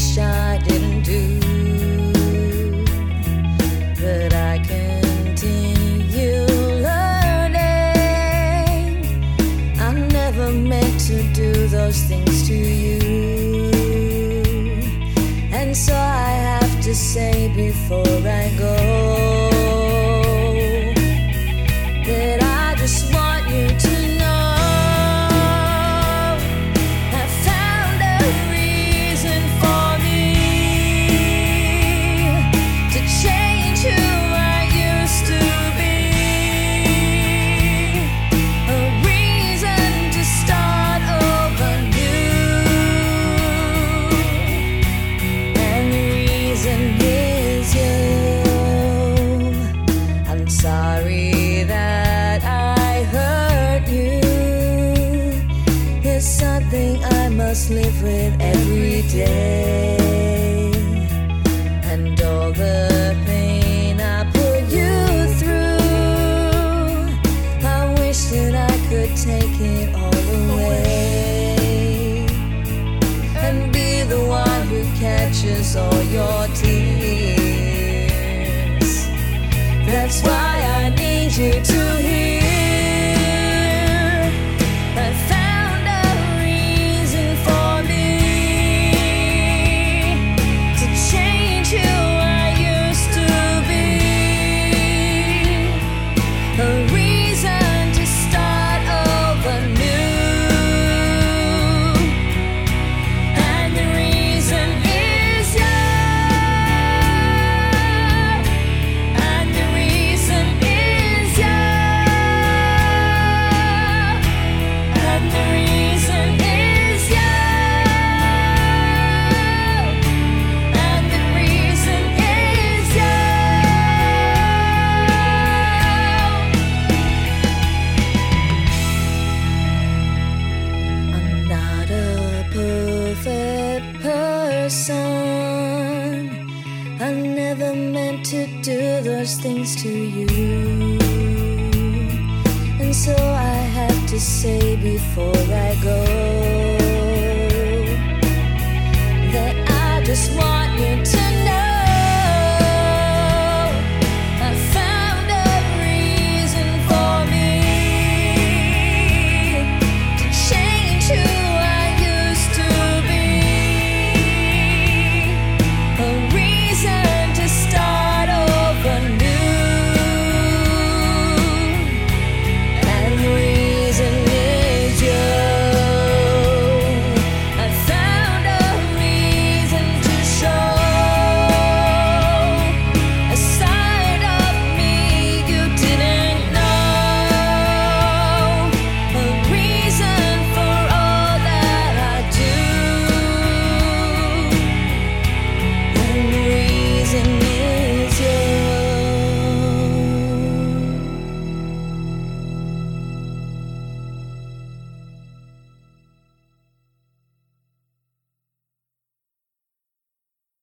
wish I didn't do. But I continue learning. I never meant to do those things to you. And so I have to say before I go. sorry that I hurt you. Something I must live with every day. And all the pain I put you through, I wish that I could take it all away and be the one who catches all your tears. That's why I need you to hear. Person. I never meant to do those things to you. And so I have to say before I go that I just want you to